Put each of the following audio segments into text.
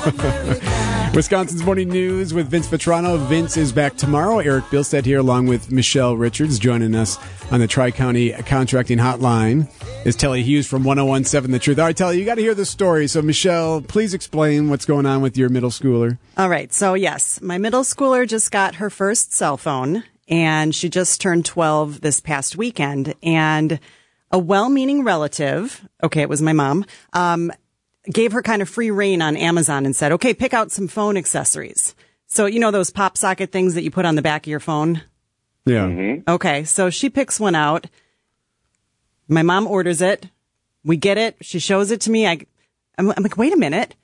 Wisconsin's Morning News with Vince Vitrano. Vince is back tomorrow. Eric Bilstead here, along with Michelle Richards, joining us on the Tri County Contracting Hotline. Is Telly Hughes from 1017 The Truth. All right, Telly, you got to hear the story. So, Michelle, please explain what's going on with your middle schooler. All right. So, yes, my middle schooler just got her first cell phone, and she just turned 12 this past weekend. And a well meaning relative, okay, it was my mom, um, gave her kind of free reign on Amazon and said, okay, pick out some phone accessories. So, you know, those pop socket things that you put on the back of your phone? Yeah. Mm-hmm. Okay. So she picks one out. My mom orders it. We get it. She shows it to me. I, I'm, I'm like, wait a minute.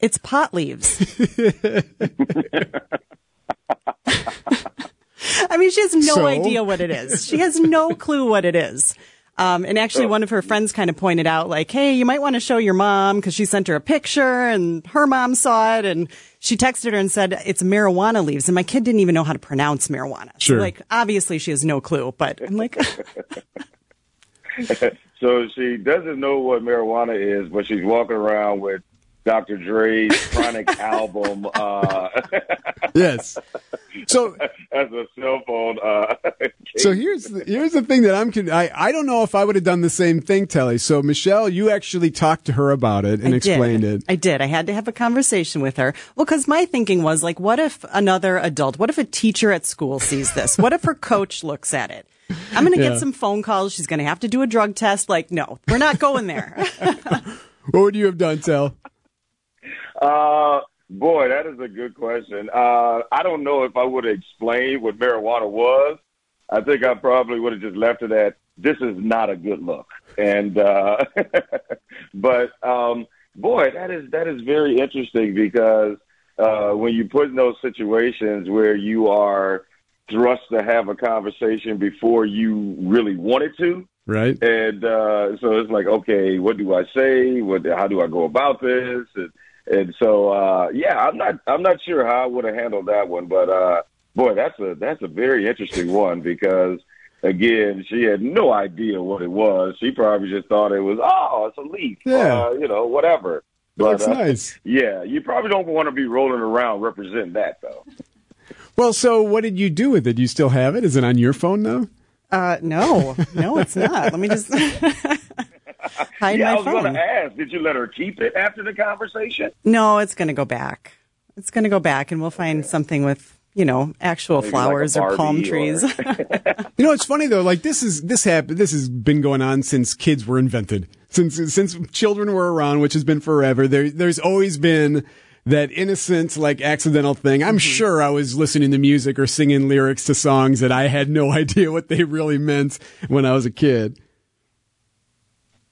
It's pot leaves. I mean, she has no So? idea what it is. She has no clue what it is. Um, and actually, one of her friends kind of pointed out, like, hey, you might want to show your mom because she sent her a picture and her mom saw it. And she texted her and said, it's marijuana leaves. And my kid didn't even know how to pronounce marijuana. Sure. So, like, obviously, she has no clue. But I'm like, So she doesn't know what marijuana is, but she's walking around with Dr. Dre's Chronic album uh, Yes. So, as a cell phone. Uh, so here's the, here's the thing that I'm con- I I don't know if I would have done the same thing, Telly. So Michelle, you actually talked to her about it and I explained did. it. I did. I had to have a conversation with her. Well, because my thinking was like, what if another adult, what if a teacher at school sees this? What if her coach looks at it? I'm going to Yeah. get some phone calls. She's going to have to do a drug test. Like, no, we're not going there. What would you have done, Tell? Uh, boy, that is a good question. Uh, I don't know if I would have explained what marijuana was. I think I probably would have just left it at this is not a good look. And uh, but um, boy, that is that is very interesting because uh, when you put in those situations where you are thrust to have a conversation before you really wanted to, Right? and uh, so it's like, okay, what do I say? What, how do I go about this? And, and so, uh, yeah, I'm not, I'm not sure how I would have handled that one, but uh, boy, that's a, that's a very interesting one because again, she had no idea what it was. She probably just thought it was, oh, it's a leaf, Yeah. uh, you know, whatever. But Looks uh, nice. yeah, you probably don't want to be rolling around representing that though. Well, so what did you do with it? Do you still have it? Is it on your phone now? Uh, no, no, it's not. Let me just hide yeah, I was going to ask, did you let her keep it after the conversation? No, it's going to go back. It's going to go back, and we'll find something with you know actual Maybe like flowers or palm Barbie or- trees. You know, it's funny though. Like this is this happened. This has been going on since kids were invented. Since since children were around, which has been forever. There there's always been that innocent, like accidental thing. I'm mm-hmm. sure I was listening to music or singing lyrics to songs that I had no idea what they really meant when I was a kid.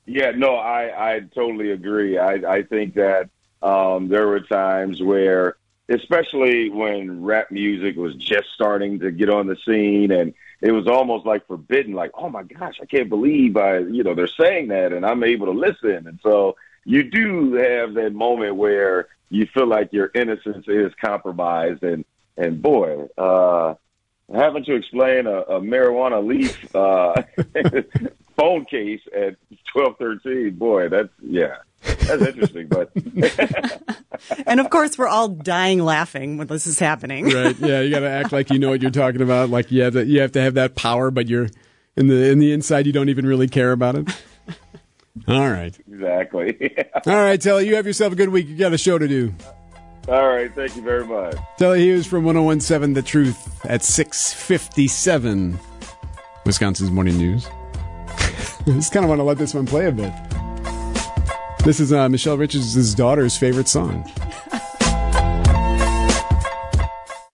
Yeah, no, I, I totally agree. I, I think that um, there were times where, especially when rap music was just starting to get on the scene, and it was almost like forbidden. Like, oh my gosh, I can't believe I, you know, they're saying that, and I'm able to listen. And so you do have that moment where you feel like your innocence is compromised, and and boy, uh, having to explain a, a marijuana leaf uh, phone case at twelve thirteen, boy, that's yeah, that's interesting. But and of course, we're all dying laughing when this is happening. Right? Yeah, you got to act like you know what you're talking about. Like you have to, you have to have that power, but you're in the in the inside, you don't even really care about it. All right, exactly. all right, Telly, you have yourself a good week. You got a show to do. All right, thank you very much. Telly Hughes from 1017 The Truth at 657. Wisconsin's Morning News. I just kind of want to let this one play a bit. This is uh, Michelle Richards' daughter's favorite song.